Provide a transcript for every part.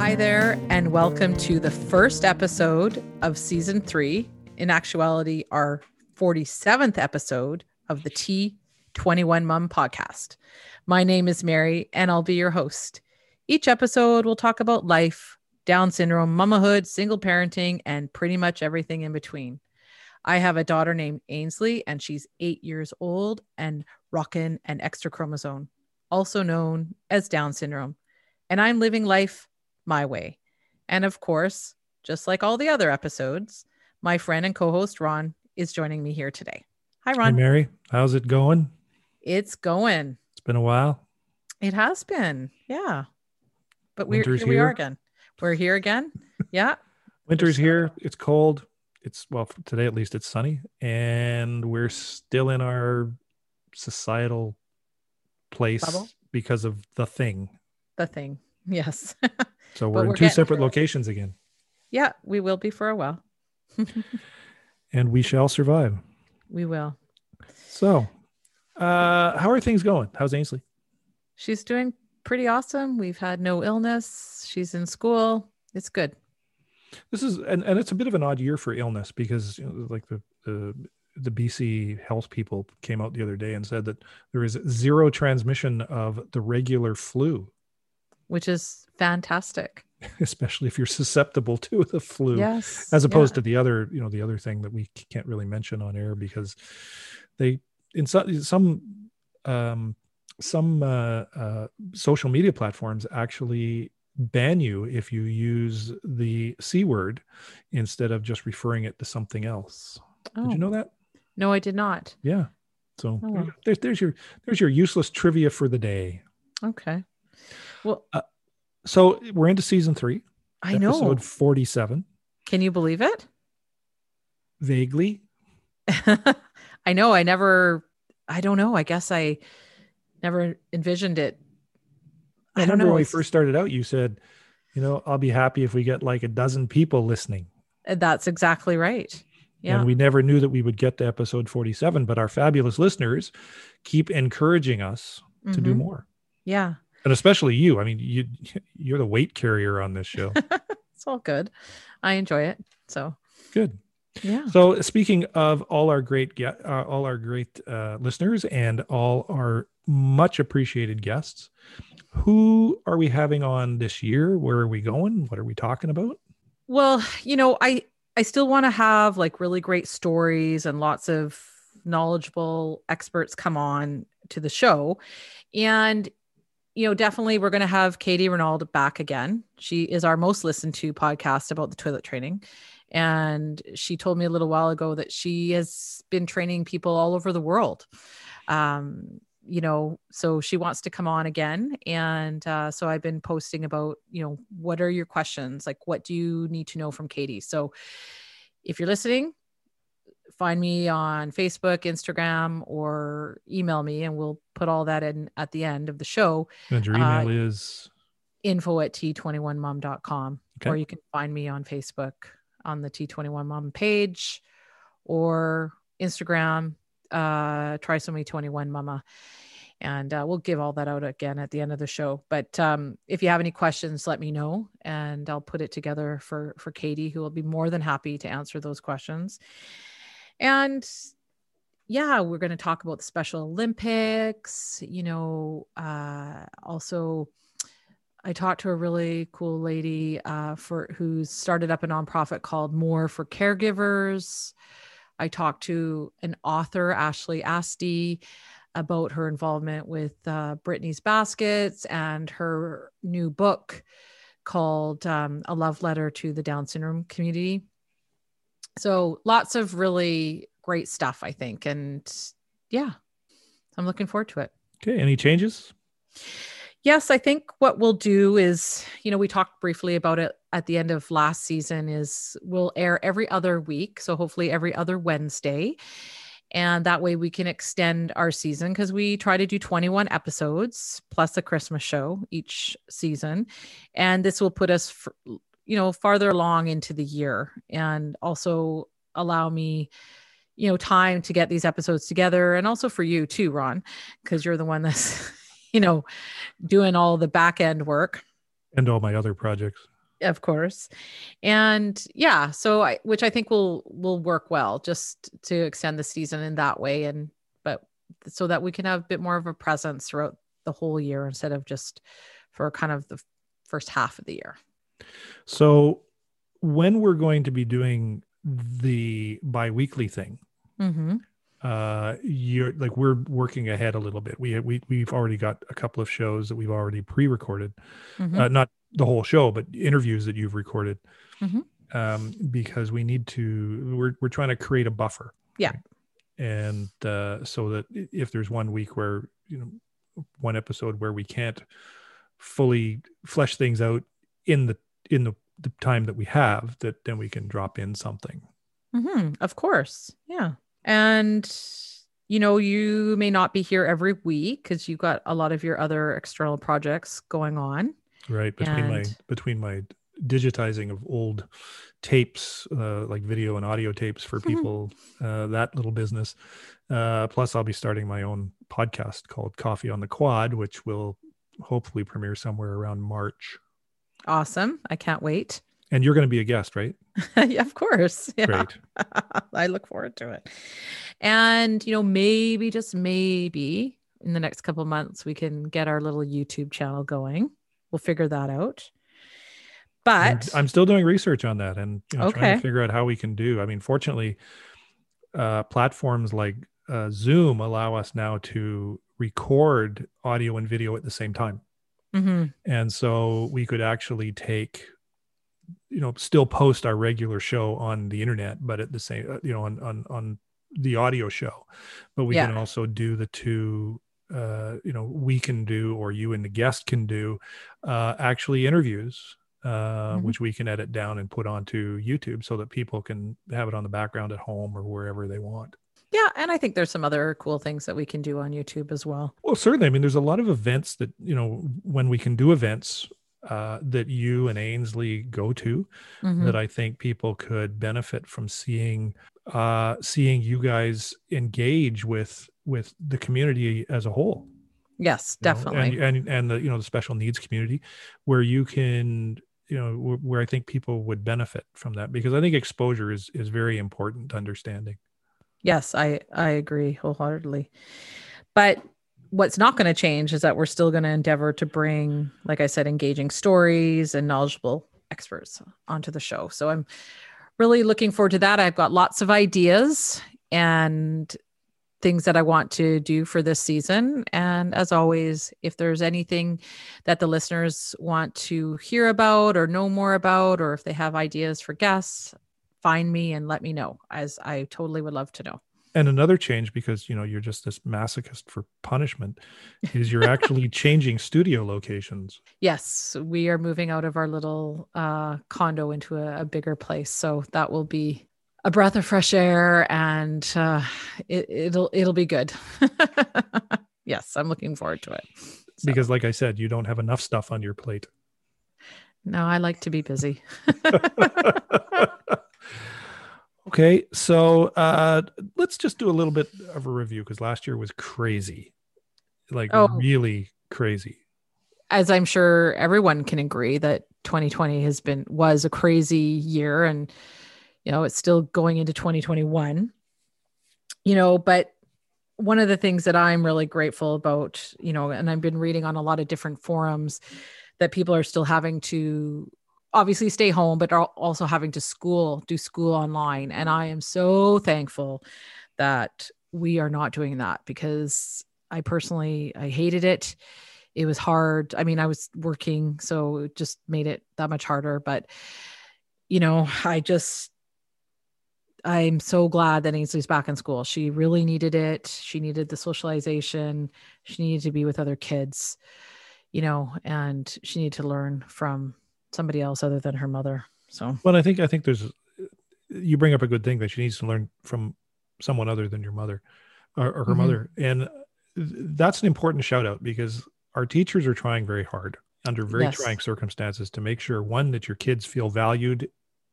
Hi there, and welcome to the first episode of season three. In actuality, our 47th episode of the T21 Mom podcast. My name is Mary, and I'll be your host. Each episode, we'll talk about life, Down syndrome, mamahood, single parenting, and pretty much everything in between. I have a daughter named Ainsley, and she's eight years old and rocking an extra chromosome, also known as Down syndrome. And I'm living life my way. And of course, just like all the other episodes, my friend and co host Ron is joining me here today. Hi, Ron. Hey, Mary. How's it going? It's going. It's been a while. It has been. Yeah. But we're here, here we are again. We're here again. Yeah. Winter's here. It's cold. It's well today at least it's sunny and we're still in our societal place Bubble? because of the thing. The thing. Yes. so we're, we're in two separate locations again. Yeah, we will be for a while. and we shall survive. We will. So, uh, how are things going? How's Ainsley? She's doing pretty awesome. We've had no illness. She's in school. It's good. This is and, and it's a bit of an odd year for illness because you know, like the, the the BC health people came out the other day and said that there is zero transmission of the regular flu, which is fantastic. Especially if you're susceptible to the flu, yes, as opposed yeah. to the other, you know, the other thing that we can't really mention on air because they in some some um, some uh, uh, social media platforms actually ban you if you use the c word instead of just referring it to something else. Oh. Did you oh. know that? No, I did not. Yeah. So oh. there's there's your there's your useless trivia for the day. Okay. Well, uh, so we're into season three. I know. Episode forty-seven. Can you believe it? Vaguely. I know. I never. I don't know. I guess I never envisioned it. I, I remember know. when we first started out, you said, you know, I'll be happy if we get like a dozen people listening. That's exactly right. Yeah. And we never knew that we would get to episode 47, but our fabulous listeners keep encouraging us mm-hmm. to do mm-hmm. more. Yeah. And especially you. I mean, you you're the weight carrier on this show. it's all good. I enjoy it. So good. Yeah. So speaking of all our great uh, all our great uh, listeners and all our much appreciated guests, who are we having on this year? Where are we going? What are we talking about? Well, you know, I I still want to have like really great stories and lots of knowledgeable experts come on to the show. And you know, definitely we're going to have Katie Renaud back again. She is our most listened to podcast about the toilet training. And she told me a little while ago that she has been training people all over the world. Um, you know, so she wants to come on again. And uh, so I've been posting about, you know, what are your questions? Like, what do you need to know from Katie? So if you're listening, find me on Facebook, Instagram, or email me, and we'll put all that in at the end of the show. And your email uh, is info at t21mom.com. Okay. Or you can find me on Facebook on the T21 Mom page or Instagram, uh, Trisomy 21 Mama. And uh, we'll give all that out again at the end of the show. But um, if you have any questions, let me know, and I'll put it together for for Katie, who will be more than happy to answer those questions. And yeah, we're going to talk about the Special Olympics. You know, uh, also I talked to a really cool lady uh, for who started up a nonprofit called More for Caregivers. I talked to an author, Ashley Asti, about her involvement with uh, Brittany's Baskets and her new book called um, A Love Letter to the Down Syndrome Community. So lots of really great stuff, I think. And yeah, I'm looking forward to it. Okay. Any changes? Yes, I think what we'll do is, you know, we talked briefly about it at the end of last season is we'll air every other week, so hopefully every other Wednesday. And that way we can extend our season because we try to do 21 episodes plus a Christmas show each season. And this will put us, you know, farther along into the year and also allow me you know time to get these episodes together. And also for you too ron because you're the one that's you know, doing all the back end work. And all my other projects. of course. And yeah so i which i think will will work well just to extend the season in that way and but so that we can have a bit more of a presence throughout the whole year instead of just for kind of the first half of the year so when we're going to be doing the bi-weekly thing mm-hmm. uh you're like we're working ahead a little bit we we we've already got a couple of shows that we've already pre-recorded mm-hmm. uh, not the whole show but interviews that you've recorded mm-hmm. um because we need to we're we're trying to create a buffer yeah right? and uh so that if there's one week where you know one episode where we can't fully flesh things out in the in the the time that we have that then we can drop in something. Mm-hmm. of course. Yeah. And you know you may not be here every week because you've got a lot of your other external projects going on. Right. Between And- my between my digitizing of old tapes uh, like video and audio tapes for Mhm. people uh, that little business uh, plus i'll be starting my own podcast called coffee on the quad which will hopefully premiere somewhere around march awesome i can't wait and you're going to be a guest right yeah of course yeah great I look forward to it. And, you know, maybe just maybe in the next couple of months, we can get our little YouTube channel going. We'll figure that out. I'm- But I'm still doing research on that and you know, trying to figure out how we can do. I mean, fortunately, uh, platforms like uh, Zoom allow us now to record audio and video at the same time, Mhm. and so we could actually take, you know, still post our regular show on the internet, but at the same, uh, you know, on on on the audio show, but we can also do the two. Uh, you know, we can do, or you and the guest can do, uh, actually interviews uh, Mhm. which we can edit down and put onto YouTube so that people can have it on the background at home or wherever they want. Yeah, and I think there's some other cool things that we can do on YouTube as well. Well, certainly. I mean, there's a lot of events that, you know, when we can do events uh, that you and Ainsley go to, Mhm. that I think people could benefit from seeing, uh, seeing you guys engage with with the community as a whole. Yes, you know, definitely. and, and and the you know the special needs community where you can you know where, where i think people would benefit from that because i think exposure is is very important to understanding Yes, I I agree wholeheartedly. But what's not going to change is that we're still going to endeavor to bring, like I said, engaging stories and knowledgeable experts onto the show. So I'm really looking forward to that. I've got lots of ideas and things that I want to do for this season. And as always, if there's anything that the listeners want to hear about or know more about, or if they have ideas for guests, find me and let me know as I totally would love to know. and another change because you know you're just this masochist for punishment is you're actually changing studio locations Yes, we are moving out of our little uh, condo into a, a bigger place, so that will be a breath of fresh air, and uh, it, it'll it'll be good. yes, I'm looking forward to it. So, because like i said you don't have enough stuff on your plate no, I like to be busy. okay so uh let's just do a little bit of a review because last year was crazy like Oh. really crazy As I'm sure everyone can agree that 2020 has been was a crazy year, and you know it's still going into 2021. You know, but one of the things that I'm really grateful about, you know, and I've been reading on a lot of different forums that people are still having to obviously stay home, but are also having to school, do school online. And I am so thankful that we are not doing that because I personally I hated it. It was hard. I mean, I was working, so it just made it that much harder. But you know, I just I'm so glad that Ainsley's back in school. She really needed it. She needed the socialization. She needed to be with other kids, you know, and she needed to learn from somebody else other than her mother. So, Well, I think I think there's you bring up a good thing that she needs to learn from someone other than your mother or, or her Mhm. mother, and that's an important shout out because our teachers are trying very hard under very Yes. trying circumstances to make sure one that your kids feel valued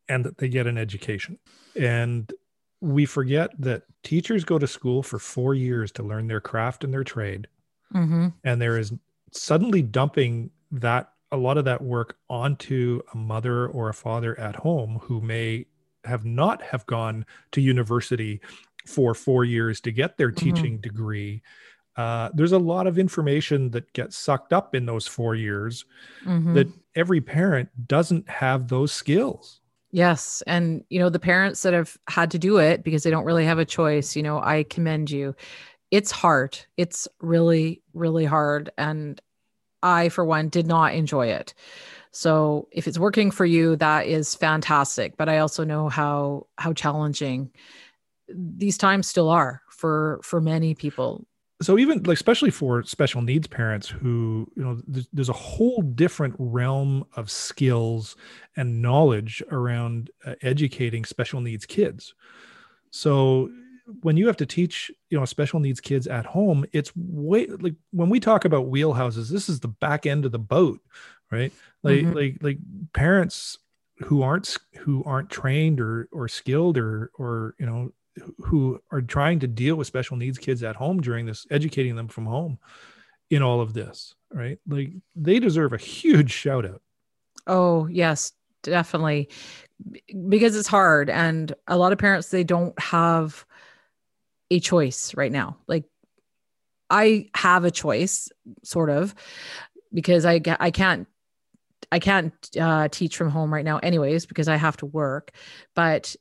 and that they get an education. And we forget that teachers go to school for four years to learn their craft and their trade mhm. and there is suddenly dumping that a lot of that work onto a mother or a father at home who may have not have gone to university for four years to get their mm-hmm. teaching degree uh, there's a lot of information that gets sucked up in those four years mm-hmm. that every parent doesn't have those skills yes and you know the parents that have had to do it because they don't really have a choice you know i commend you it's hard it's really really hard and i for one did not enjoy it. So if it's working for you that is fantastic but i also know how how challenging these times still are for for many people. So even like especially for special needs parents who you know there's, there's a whole different realm of skills and knowledge around uh, educating special needs kids. So when you have to teach you know special needs kids at home it's way like when we talk about wheelhouses this is the back end of the boat right like mm-hmm. like like parents who aren't who aren't trained or or skilled or or you know who are trying to deal with special needs kids at home during this, educating them from home in all of this, right? Like they deserve a huge shout out. Oh, yes, definitely. Because it's hard. And a lot of parents, they don't have a choice right now. Like I have a choice, sort of, because I, I can't I can't uh, teach from home right now, anyways, because I have to work. But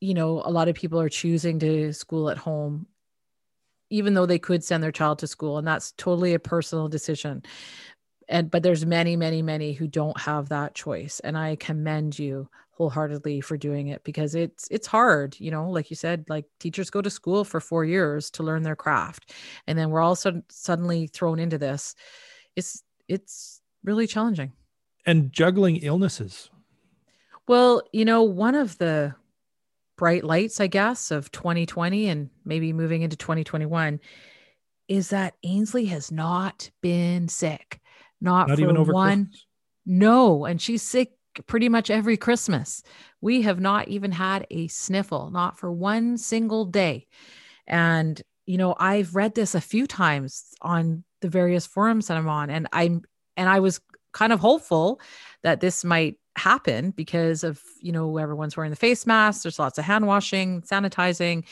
you know, a lot of people are choosing to school at home, even though they could send their child to school. And that's totally a personal decision. And, but there's many, many, many who don't have that choice. And I commend you wholeheartedly for doing it because it's it's hard you know like you said like teachers go to school for 4 years to learn their craft and then we're all sud- suddenly thrown into this it's it's really challenging and juggling illnesses well you know one of the bright lights, I guess, of 2020 and maybe moving into 2021 is that Ainsley has not been sick. Not, not for one. Christmas. No. And she's sick pretty much every Christmas. We have not even had a sniffle, not for one single day. And, you know, I've read this a few times on the various forums that I'm on, and I'm, and I was kind of hopeful that this might happen because of you know everyone's wearing the face masks there's lots of hand washing sanitizing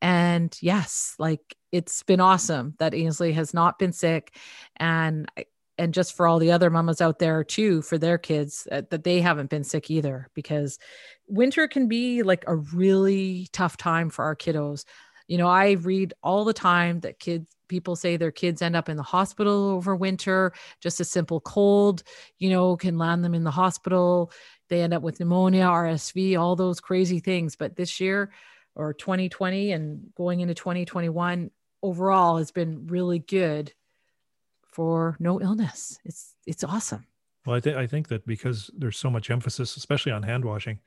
and yes like it's been awesome that ainsley has not been sick and and just for all the other mamas out there too for their kids uh, that they haven't been sick either because winter can be like a really tough time for our kiddos. You know i read all the time that kids people say their kids end up in the hospital over winter just a simple cold you know can land them in the hospital. They end up with pneumonia rsv all those crazy things. But this year or 2020 and going into 2021 overall has been really good for no illness. It's it's awesome. Well i think i think that because there's so much emphasis especially on hand washing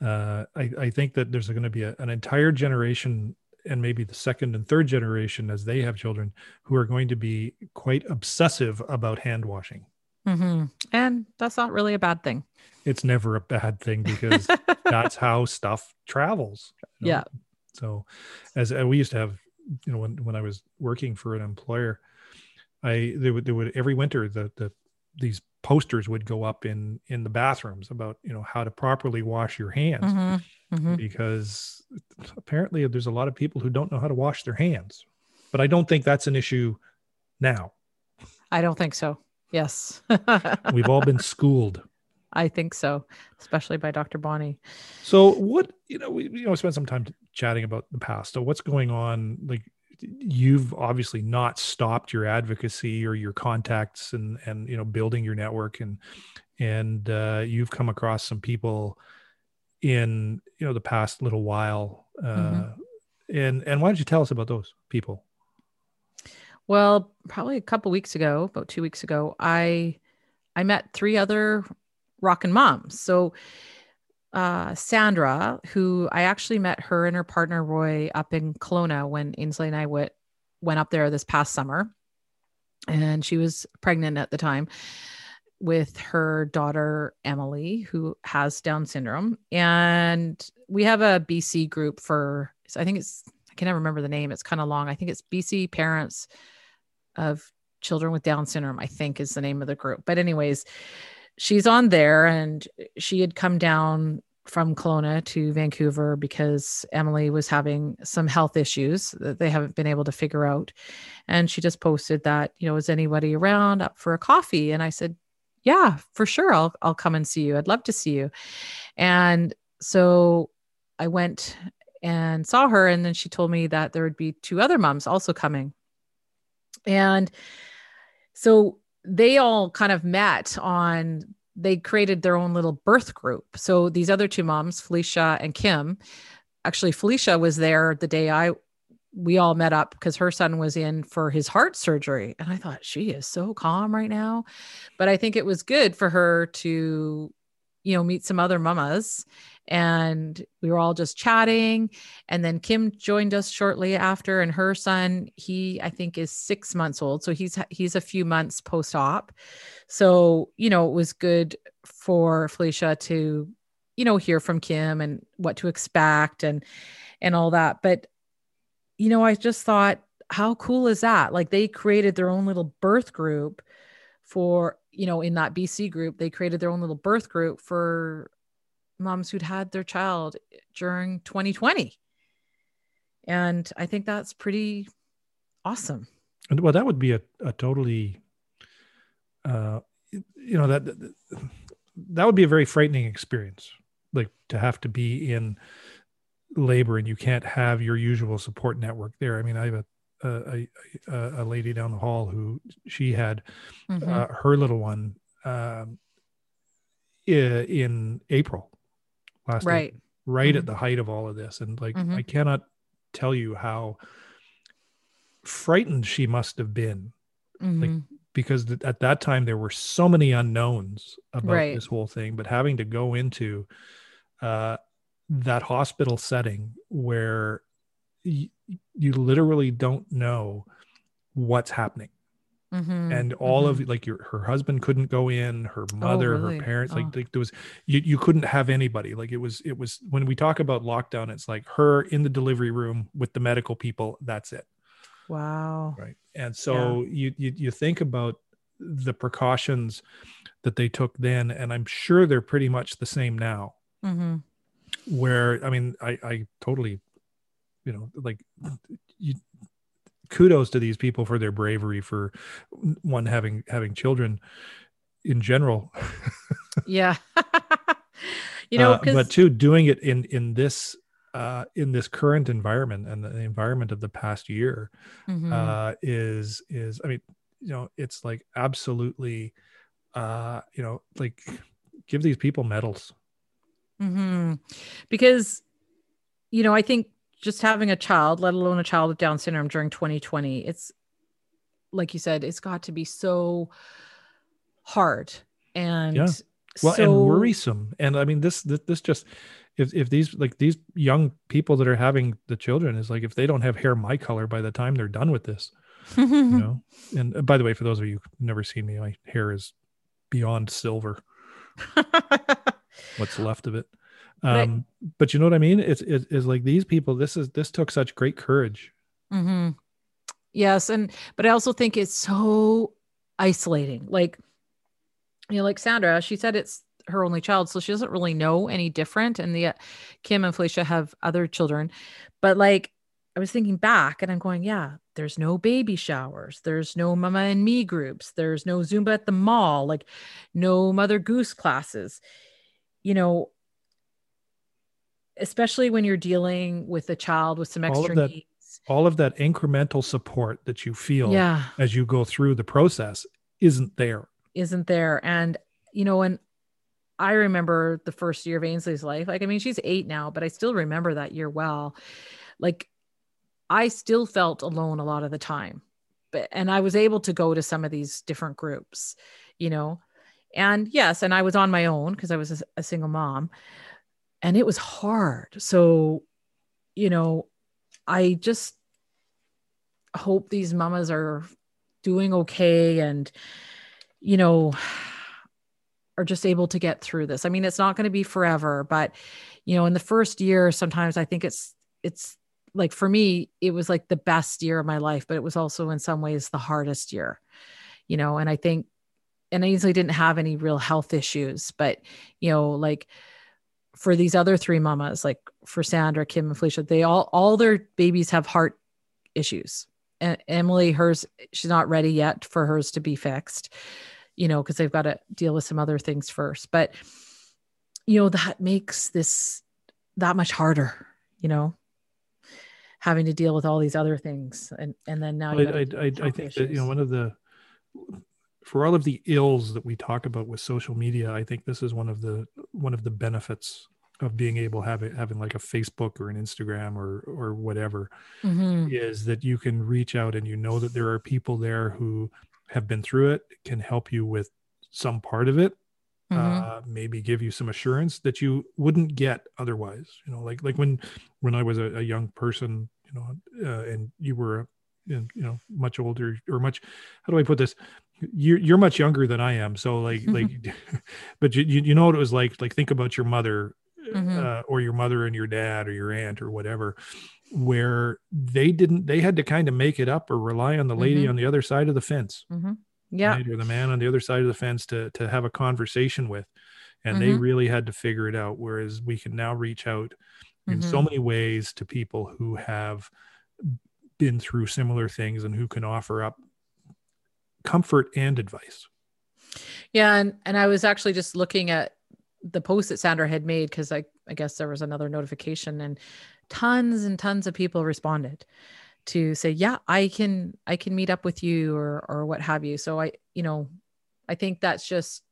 uh, I, I think that there's going to be a, an entire generation and maybe the second and third generation as they have children who are going to be quite obsessive about hand washing. Mm-hmm. and that's not really a bad thing. It's never a bad thing because that's how stuff travels you know? yeah. So as uh, we used to have you know when, when i was working for an employer i they would they would every winter the the these posters would go up in in the bathrooms about you know how to properly wash your hands mm-hmm mm-hmm. because apparently there's a lot of people who don't know how to wash their hands. But I don't think that's an issue now. I don't think so. Yes. We've all been schooled. I think so, especially by Dr. Bonnie. So what, you know, we you know spent some time chatting about the past. So what's going on like you've obviously not stopped your advocacy or your contacts and and you know building your network and and uh, you've come across some people in you know the past little while uh, mm-hmm. and and why don't you tell us about those people well probably a couple weeks ago about two weeks ago i i met three other rockin' moms so uh, Sandra, who I actually met her and her partner Roy up in Kelowna when Ainsley and I went went up there this past summer, and she was pregnant at the time with her daughter Emily, who has Down syndrome. And we have a BC group for, I think it's, I can never remember the name. It's kind of long. I think it's BC Parents of children with Down syndrome, I think is the name of the group. But, anyways, she's on there and she had come down from Kelowna to Vancouver because Emily was having some health issues that they haven't been able to figure out. And she just posted that, you know, is anybody around up for a coffee? And I said, yeah, for sure. I'll, I'll come and see you. I'd love to see you. And so I went and saw her. And then she told me that there would be two other moms also coming. And so they all kind of met on they created their own little birth group. So these other two moms, Felicia and Kim, actually Felicia was there the day I we all met up because her son was in for his heart surgery and I thought she is so calm right now. But I think it was good for her to you know meet some other mamas and we were all just chatting. And then kim joined us shortly after and her son he i think is six months old. So he's he's a few months post-op. So you know it was good for felicia to you know hear from kim and what to expect and and all that. But you know i just thought how cool is that? Like they created their own little birth group for you know in that bc group they created their own little birth group for moms who'd had their child during 2020. And I think that's pretty awesome. And well, that would be a, a totally, uh, you know, that, that would be a very frightening experience. Like to have to be in labor and you can't have your usual support network there. I mean, I have a, a, a, a lady down the hall who she had mm-hmm. uh, her little one um, in April last right week, right mm-hmm. at the height of all of this and like mm-hmm. i cannot tell you how frightened she must have been mm-hmm. like because th- at that time there were so many unknowns about right. this whole thing but having to go into uh, that hospital setting where y- you literally don't know what's happening Mm-hmm, and all mm-hmm. of like your her husband couldn't go in her oh, mother oh, really? her parents oh. like, like there was you, you couldn't have anybody like it was it was when we talk about lockdown it's like her in the delivery room with the medical people that's it wow right and so yeah. you, you you think about the precautions that they took then and i'm sure they're pretty much the same now mm-hmm. where i mean i i totally you know like you kudos to these people for their bravery for one having having children in general yeah you know uh, but two doing it in in this uh, in this current environment and the environment of the past year mm-hmm. uh, is is I mean you know it's like absolutely uh, you know like give these people medals mm-hmm. because you know I think just having a child, let alone a child with Down syndrome during 2020, it's like you said, it's got to be so hard and yeah. well so... and worrisome. And I mean, this, this, this just, if, if these like these young people that are having the children is like if they don't have hair my color by the time they're done with this you know and uh, by the way for those of you who've never seen me my hair is beyond silver what's left of it um but, but you know what i mean? It's it, it's like these people this is this took such great courage. Mm-hmm. yes and but i also think it's so isolating like you know like sandra she said it's her only child so she doesn't really know any different and the uh, kim and felicia have other children. But like i was thinking back and i'm going yeah there's no baby showers there's no mama and me groups there's no zumba at the mall like no mother goose classes. You know especially when you're dealing with a child with some extra all that, needs. All of that incremental support that you feel yeah. as you go through the process isn't there. Isn't there. And, you know, and I remember the first year of Ainsley's life. Like, I mean, she's eight now, but I still remember that year well. Like, I still felt alone a lot of the time. But, and I was able to go to some of these different groups, you know. And yes, and I was on my own because I was a, a single mom and it was hard. So, you know, I just hope these mamas are doing okay and, you know, are just able to get through this. I mean, it's not going to be forever, but, you know, in the first year, sometimes I think it's, it's like for me, it was like the best year of my life, but it was also in some ways the hardest year you know, and I think, and Ainsley didn't have any real health issues, but, you know, like for these other three mamas, like for Sandra, Kim, and Felicia, they all, all their babies have heart issues. And Emily, hers, she's not ready yet for hers to be fixed, you know, because they've got to deal with some other things first. But, you know, that makes this that much harder, you know, having to deal with all these other things. And, and then now, I, I, I, I think that, you know, one of the, for all of the ills that we talk about with social media, I think this is one of the, one of the benefits of being able to have it, having like a Facebook or an Instagram or, or whatever mm-hmm. is that you can reach out and you know that there are people there who have been through it, can help you with some part of it mm-hmm. uh, maybe give you some assurance that you wouldn't get otherwise. You know, like like when when I was a, a young person, you know, uh, and you were, you know, much older or much. How do I put this? You're you're much younger than I am, so like like, but you you know what it was like. Like think about your mother, mm-hmm. uh, or your mother and your dad or your aunt or whatever where they didn't they had to kind of make it up or rely on the lady mm-hmm. on the other side of the fence mm-hmm yeah right? or the man on the other side of the fence to to have a conversation with and mm-hmm. they really had to figure it out whereas we can now reach out in mm-hmm. so many ways to people who have been through similar things and who can offer up comfort and advice yeah and and i was actually just looking at the post that sandra had made because i i guess there was another notification and tons and tons of people responded to say yeah i can i can meet up with you or or what have you. So i you know i think that's just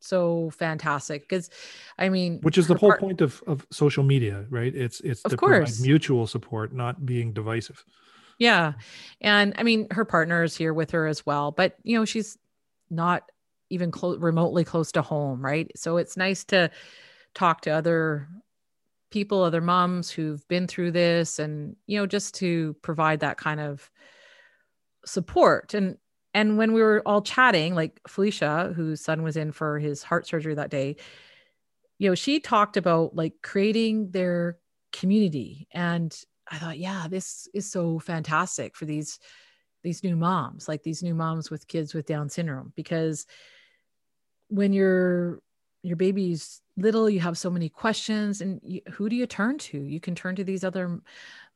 so fantastic because i mean which is the whole part- point of of social media right? It's it's of course. mutual support not being divisive. Yeah. And i mean her partner is here with her as well but you know she's not even remotely close to home right so it's nice to talk to other people, other moms who've been through this, and you know, just to provide that kind of support. And and when we were all chatting, like Felicia, whose son was in for his heart surgery that day, you know, she talked about like creating their community. And I thought, yeah, this is so fantastic for these these new moms, like these new moms with kids with Down syndrome, because when you're your baby's little you have so many questions and you, who do you turn to? You can turn to these other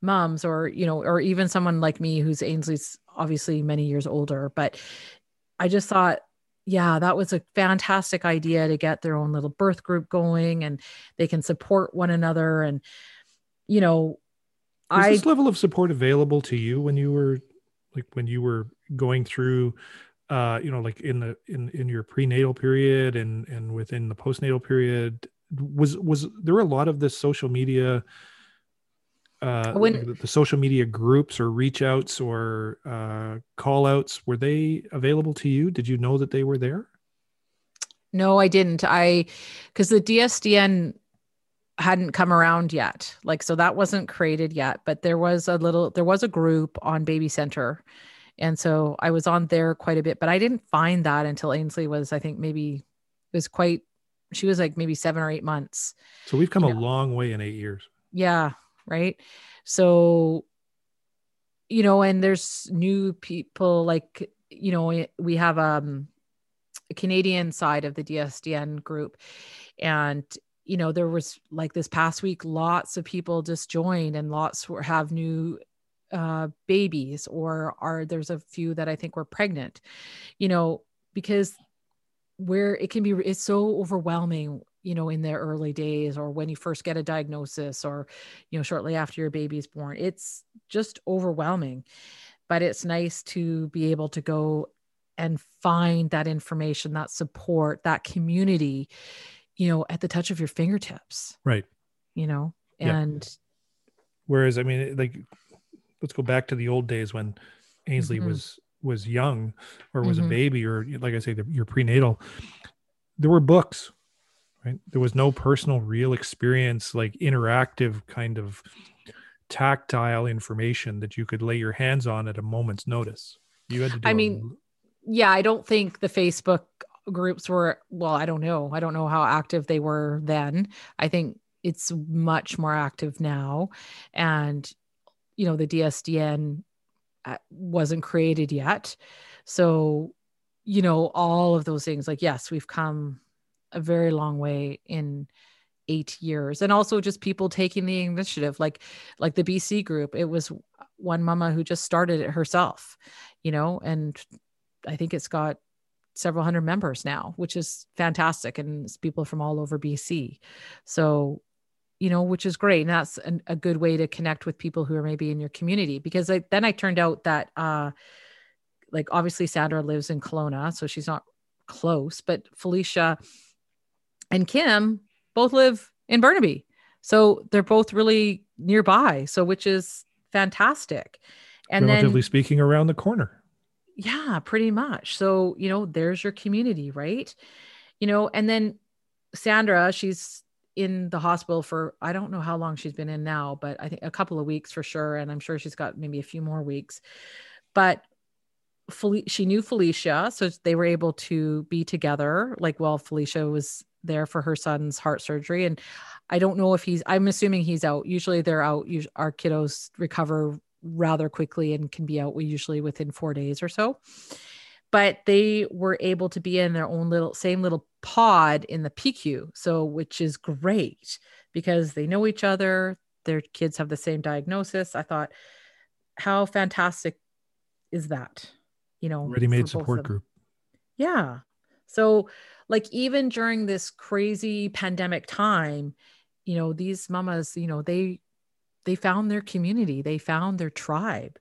moms or you know or even someone like me who's ainsley's obviously many years older but i just thought yeah that was a fantastic idea to get their own little birth group going and they can support one another. And you know was I, this level of support available to you when you were like when you were going through uh, you know, like in the in in your prenatal period and and within the postnatal period, was was there a lot of this social media? Uh, when, the, the, social media groups or reach outs or uh, call outs were they available to you? Did you know that they were there? No i didn't. I because the dsdn hadn't come around yet. Like so that wasn't created yet but there was a little there was a group on BabyCenter and so I was on there quite a bit, but I didn't find that until Ainsley was, I think maybe was quite, she was like maybe seven or eight months. So we've come a long way in eight years. Yeah. Right. So, you know, and there's new people like, you know, we have um, a Canadian side of the DSDN group. And, you know, there was like this past week, lots of people just joined and lots were, have new uh, babies or are there's a few that I think were pregnant, you know, because where it can be it's so overwhelming you know in the early days or when you first get a diagnosis or you know shortly after your baby's born it's just overwhelming. But it's nice to be able to go and find that information that support that community you know at the touch of your fingertips. Right. You know and yeah. whereas i mean like let's go back to the old days when Ainsley mm-hmm. was was young or was mm-hmm. a baby or like I say the, your prenatal there were books right? There was no personal real experience like interactive kind of tactile information that you could lay your hands on at a moment's notice. You had to I mean a, yeah I don't think the Facebook groups were well I don't know. I don't know how active they were then. I think it's much more active now. And you know the dsdn uh, wasn't created yet so you know, all of those things. Like, yes, we've come a very long way in eight years. And also just people taking the initiative, like like the BC group. It was one mama who just started it herself, you know, and I think it's got several hundred members now, which is fantastic. And it's people from all over BC. So, you know, which is great. And that's an, a good way to connect with people who are maybe in your community. Because I, then I turned out that, uh, like, obviously Sandra lives in Kelowna, so she's not close, but Felicia and Kim both live in Burnaby. So they're both really nearby. So, which is fantastic. And relatively then, speaking, around the corner. Yeah, pretty much. So, you know, there's your community, right? You know, and then Sandra, she's in the hospital for I don't know how long she's been in now, but I think a couple of weeks for sure. And I'm sure she's got maybe a few more weeks. But Fel- she knew Felicia, so they were able to be together. Like, while Felicia was there for her son's heart surgery, and I don't know if he's. I'm assuming he's out. Usually, they're out. Our kiddos recover rather quickly and can be out usually within four days or so. But they were able to be in their own little same little pod in the PQ. So, which is great because they know each other. Their kids have the same diagnosis. I thought, how fantastic is that? You know, ready made support group. Yeah. So, like, even during this crazy pandemic time, you know, these mamas, you know, they they found their community, they found their tribe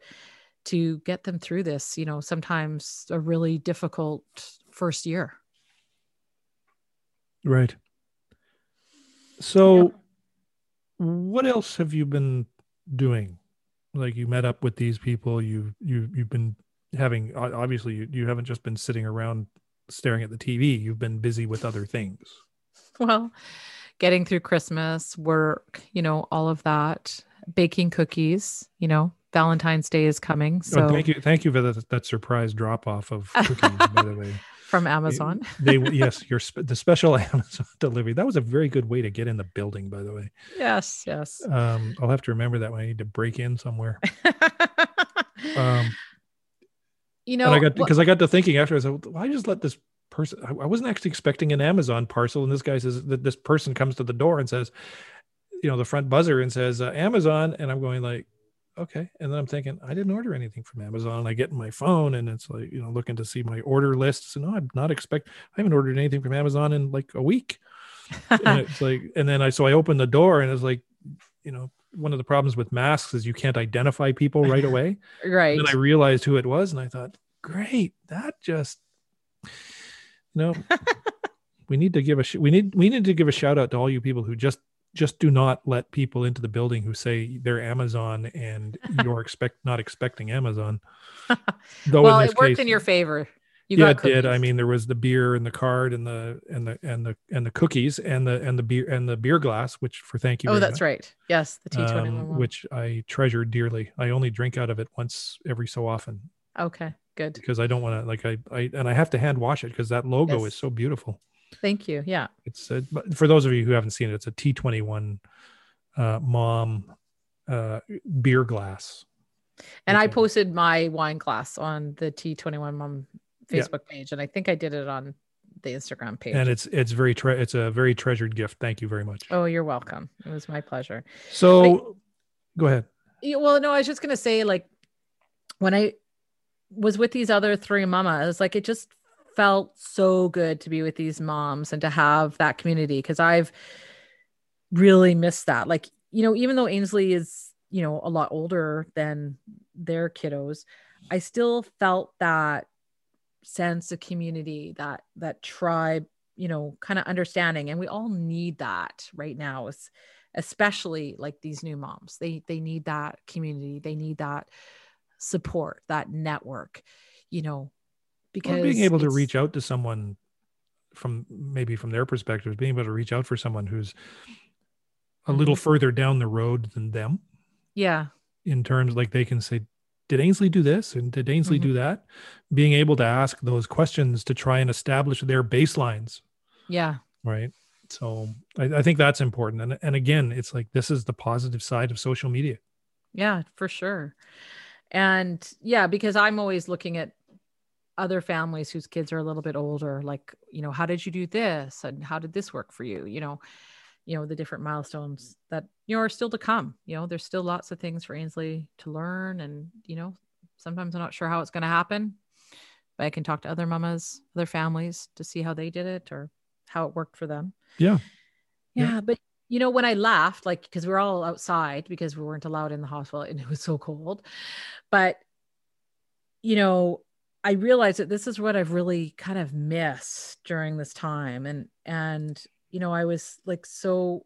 to get them through this, you know, sometimes a really difficult first year. Right. So, yeah. what else have you been doing? Like you met up with these people, you you you've been having obviously you, you haven't just been sitting around staring at the TV, you've been busy with other things. Well, getting through Christmas, work, you know, all of that baking cookies. You know, Valentine's Day is coming. Oh, so oh, thank you, thank you for that, that surprise drop off of cookies. by the way, from Amazon. they, they yes, your the special Amazon delivery. That was a very good way to get in the building. By the way. Yes, yes. Um, I'll have to remember that when I need to break in somewhere. um, you know, I got because I got to thinking after I said, well, I just let this person. I wasn't actually expecting an Amazon parcel, and this guy says that this person comes to the door and says, you know the front buzzer and says uh, Amazon, and I'm going like, okay. And then I'm thinking I didn't order anything from Amazon. And I get in my phone and it's like you know looking to see my order list. So no, I'm not expect. I haven't ordered anything from Amazon in like a week. and it's like, and then I so I opened the door and it's like, you know, one of the problems with masks is you can't identify people right away. right. And I realized who it was, and I thought, great, that just, you know, we need to give a sh- we need we need to give a shout out to all you people who just just do not let people into the building who say they're Amazon and you're expect not expecting Amazon. Though well, it worked case, in your favor. You yeah, it did. I mean, there was the beer and the card and the and the and the and the cookies and the and the beer and the beer glass, which for thank you. Oh, that's much, right. Yes, the T twenty one, um, which I treasure dearly. I only drink out of it once every so often. Okay, good. Because I don't want to like I I and I have to hand wash it because that logo yes. is so beautiful. Thank you. Yeah. It's a, for those of you who haven't seen it, it's a T21 uh, mom uh, beer glass. And I posted my wine glass on the T21 mom Facebook yeah. page, and I think I did it on the Instagram page. And it's it's very tre- it's a very treasured gift. Thank you very much. Oh, you're welcome. It was my pleasure. So, go ahead. Well, no, I was just gonna say, like, when I was with these other three mamas, like it just felt so good to be with these moms and to have that community because I've really missed that. Like, you know, even though Ainsley is, you know, a lot older than their kiddos, I still felt that sense of community, that that tribe, you know, kind of understanding. And we all need that right now, especially like these new moms. They they need that community, they need that support, that network, you know, because being able to reach out to someone from maybe from their perspective, being able to reach out for someone who's a little mm-hmm. further down the road than them. Yeah. In terms like they can say, did Ainsley do this and did Ainsley mm-hmm. do that? Being able to ask those questions to try and establish their baselines. Yeah. Right. So I, I think that's important. And and again, it's like this is the positive side of social media. Yeah, for sure. And yeah, because I'm always looking at other families whose kids are a little bit older like you know how did you do this? And how did this work for you? You know you know the different milestones that you know are still to come. You know there's still lots of things for ainsley to learn and you know sometimes i'm not sure how it's going to happen but i can talk to other mamas other families to see how they did it or how it worked for them. Yeah. Yeah, yeah. but you know when i laughed like because we are all outside because we weren't allowed in the hospital and it was so cold but you know I realized that this is what I've really kind of missed during this time. And, and, you know, I was like so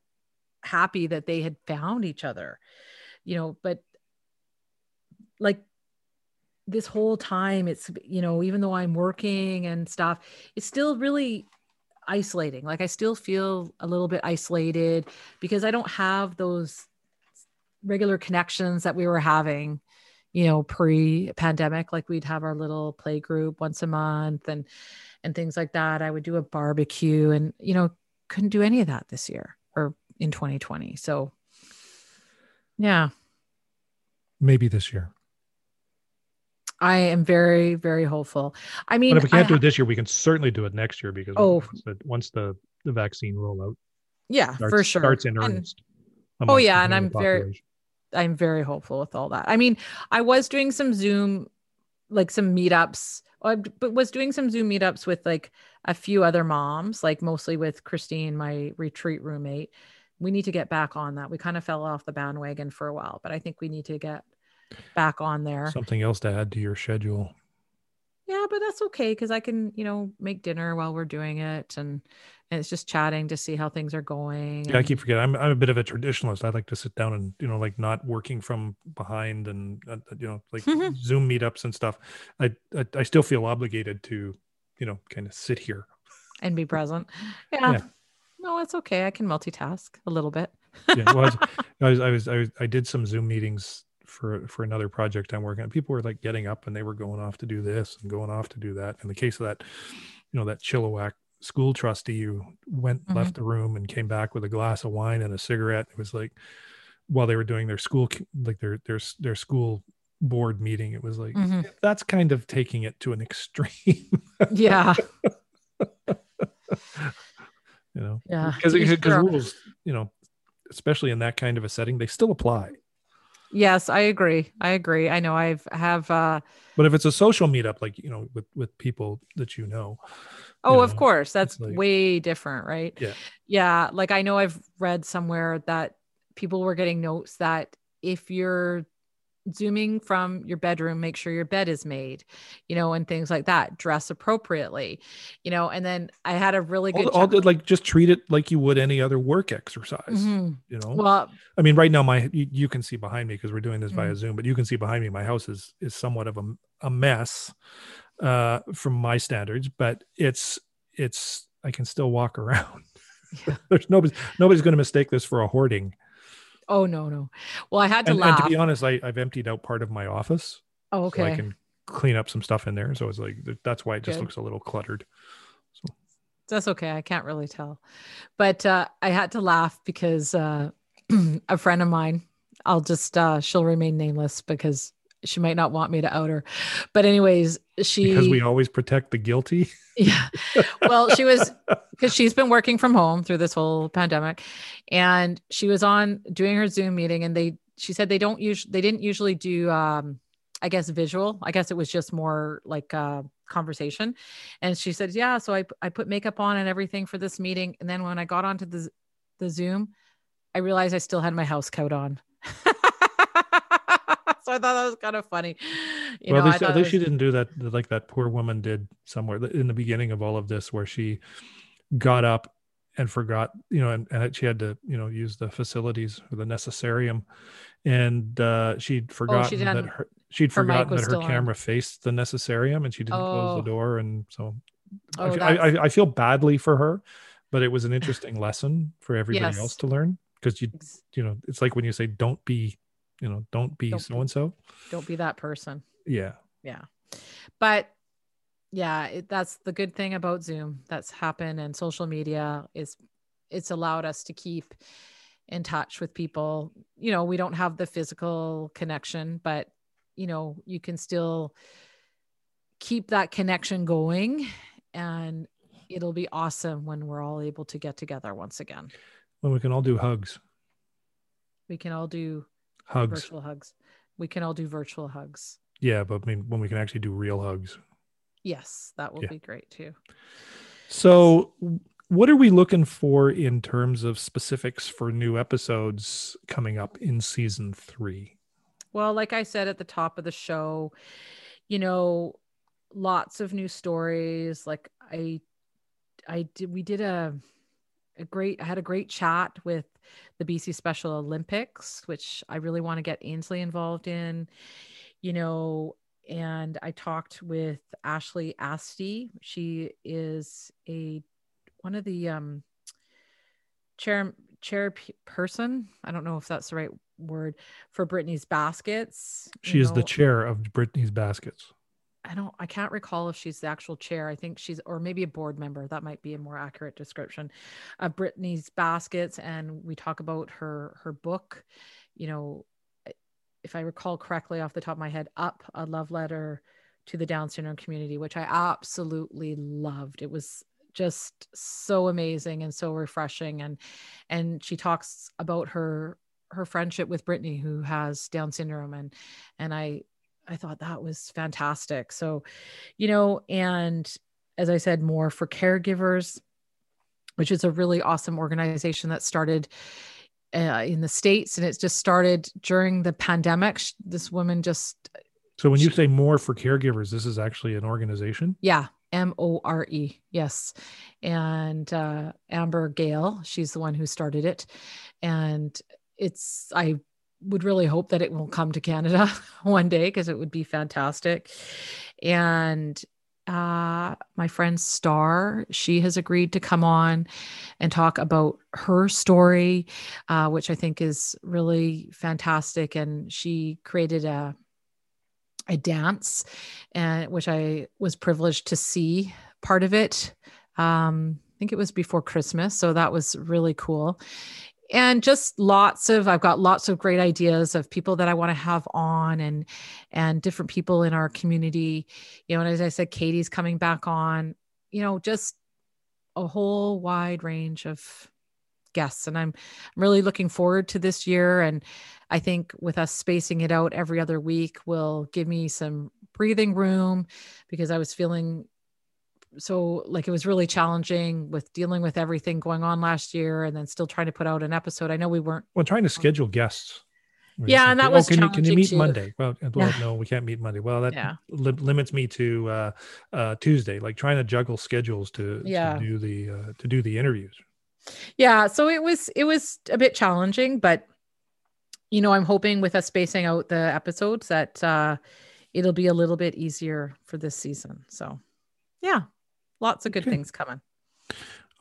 happy that they had found each other, you know, but like this whole time, it's, you know, even though I'm working and stuff, it's still really isolating. Like I still feel a little bit isolated because I don't have those regular connections that we were having you know pre-pandemic like we'd have our little play group once a month and and things like that. I would do a barbecue and you know couldn't do any of that this year or in 2020 so yeah. Maybe this year. I am very, very hopeful. I mean, but if we can't I, do it this year, we can certainly do it next year because oh, once the, once the, the vaccine rollout, yeah, starts, for sure, starts in earnest. And, oh yeah, and I'm very, I'm very hopeful with all that. I mean, I was doing some Zoom, like some meetups, oh, but was doing some Zoom meetups with like a few other moms, like mostly with Christine, my retreat roommate. We need to get back on that. We kind of fell off the bandwagon for a while, but I think we need to get back on there. Something else to add to your schedule. Yeah, but that's okay because I can, you know, make dinner while we're doing it and and it's just chatting to see how things are going. Yeah, I keep forgetting. I'm I'm a bit of a traditionalist. I like to sit down and you know, like not working from behind and uh, uh you know, like Zoom meetups and stuff. I, I, I still feel obligated to, you know, kind of sit here and be present. Yeah. yeah. No, it's okay. I can multitask a little bit. yeah, well, I, was, I was, I was, I was, I did some Zoom meetings for for another project I'm working on. People were like getting up and they were going off to do this and going off to do that. In the case of that, you know, that Chilliwack school trustee who went mm-hmm. left the room and came back with a glass of wine and a cigarette it was like while they were doing their school like their their their school board meeting it was like mm-hmm. that's kind of taking it to an extreme yeah you know yeah because because rules you know especially in that kind of a setting they still apply yes i agree i agree i know i've have uh but if it's a social meetup like you know with with people that you know Oh, know, of course. That's like, way different, right? Yeah. Yeah. Like I know I've read somewhere that people were getting notes that if you're zooming from your bedroom make sure your bed is made you know and things like that dress appropriately you know and then i had a really good all, all like just treat it like you would any other work exercise mm-hmm. you know well i mean right now my you, you can see behind me because we're doing this mm-hmm. via zoom but you can see behind me my house is is somewhat of a, a mess uh, from my standards, but it's it's I can still walk around. Yeah. There's nobody nobody's going to mistake this for a hoarding. Oh no no. Well, I had to and, laugh. And to be honest, I, I've emptied out part of my office. Oh okay. So I can clean up some stuff in there. So it's like that's why it just Good. looks a little cluttered. So that's okay. I can't really tell, but uh, I had to laugh because uh, a friend of mine. I'll just uh, she'll remain nameless because she might not want me to out her. But anyways, she because we always protect the guilty. yeah. Well, she was because she's been working from home through this whole pandemic, and she was on doing her Zoom meeting, and they she said they don't use they didn't usually do um I guess visual. I guess it was just more like uh conversation. And she said, "Yeah, so I I put makeup on and everything for this meeting, and then when I got onto the the Zoom, I realized I still had my house coat on." so I thought that was kind of funny. You well, know, at least, at least was... she didn't do that like that poor woman did somewhere in the beginning of all of this, where she got up and forgot, you know, and, and she had to, you know, use the facilities or the necessarium, and uh, she'd forgotten oh, that her she'd her forgotten that her camera on. faced the necessarium, and she didn't oh. close the oh. door, and so oh, I, I, I feel badly for her, but it was an interesting lesson for everybody yes. else to learn because you you know it's like when you say don't be you know don't be so and so don't be that person. Yeah. Yeah. But yeah it, that's the good thing about zoom that's happened and social media is it's allowed us to keep in touch with people. You know we don't have the physical connection but you know you can still keep that connection going and it'll be awesome when we're all able to get together once again. When we can all do hugs. We can all do hugs. Virtual hugs. We can all do virtual hugs. Yeah, but I mean when we can actually do real hugs. Yes, that will yeah. be great too. So what are we looking for in terms of specifics for new episodes coming up in season 3? Well, like I said at the top of the show, you know, lots of new stories like I I did we did a a great I had a great chat with the BC Special Olympics, which I really want to get Ainsley involved in, you know, and I talked with Ashley Asti. She is a one of the um chair chair person. I don't know if that's the right word for Brittany's baskets. She is know. the chair of Brittany's baskets. I don't I can't recall if she's the actual chair. I think she's or maybe a board member. That might be a more accurate description of Brittany's baskets. And we talk about her her book, you know, if I recall correctly off the top of my head, up a love letter to the Down syndrome community, which I absolutely loved. It was just so amazing and so refreshing. And and she talks about her her friendship with Brittany, who has Down syndrome, and and I I thought that was fantastic. So, you know, and as I said, more for caregivers, which is a really awesome organization that started uh, in the States and it just started during the pandemic. This woman just. So, when you say more for caregivers, this is actually an organization? Yeah. M O R E. Yes. And uh, Amber Gale, she's the one who started it. And it's, I would really hope that it will come to Canada one day because it would be fantastic. And uh, my friend Star, she has agreed to come on and talk about her story, uh, which I think is really fantastic. And she created a a dance, and which I was privileged to see part of it. Um, I think it was before Christmas, so that was really cool and just lots of i've got lots of great ideas of people that i want to have on and and different people in our community. You know and as i said katie's coming back on you know just a whole wide range of guests. And i'm i'm really looking forward to this year. And i think with us spacing it out every other week will give me some breathing room because i was feeling so like it was really challenging with dealing with everything going on last year and then still trying to put out an episode. I know we weren't well trying to schedule guests. Yeah, and that was oh, can you can you meet too. Monday? Well, well, no, we can't meet Monday. Well, that yeah. li- limits me to uh, uh, Tuesday. Like trying to juggle schedules to, yeah. to do the uh, to do the interviews. Yeah, so it was it was a bit challenging, but you know, I'm hoping with us spacing out the episodes that uh, it'll be a little bit easier for this season. So, yeah, lots of good okay. things coming.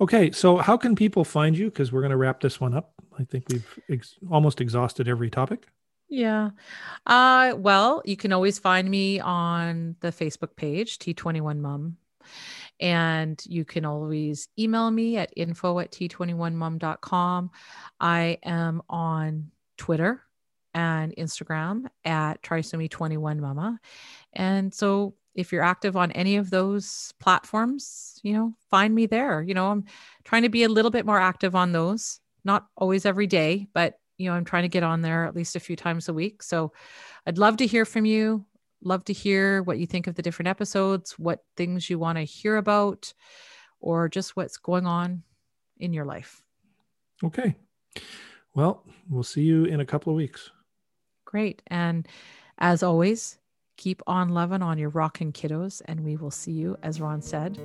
Okay, so how can people find you? Because we're going to wrap this one up. I think we've ex- almost exhausted every topic. Yeah. Uh, well, you can always find me on the Facebook page, T21 Mom. And you can always email me at info at t21mom.com. I am on Twitter and Instagram at trisomy21mama. And so if you're active on any of those platforms, you know, find me there. You know, I'm trying to be a little bit more active on those, not always every day, but you know, I'm trying to get on there at least a few times a week. So I'd love to hear from you. Love to hear what you think of the different episodes, what things you want to hear about, or just what's going on in your life. Okay. Well, we'll see you in a couple of weeks. Great. And as always, Keep on loving on your rockin' kiddos, and we will see you, as Ron said,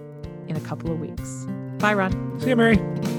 in a couple of weeks. Bye, Ron. See you, Mary.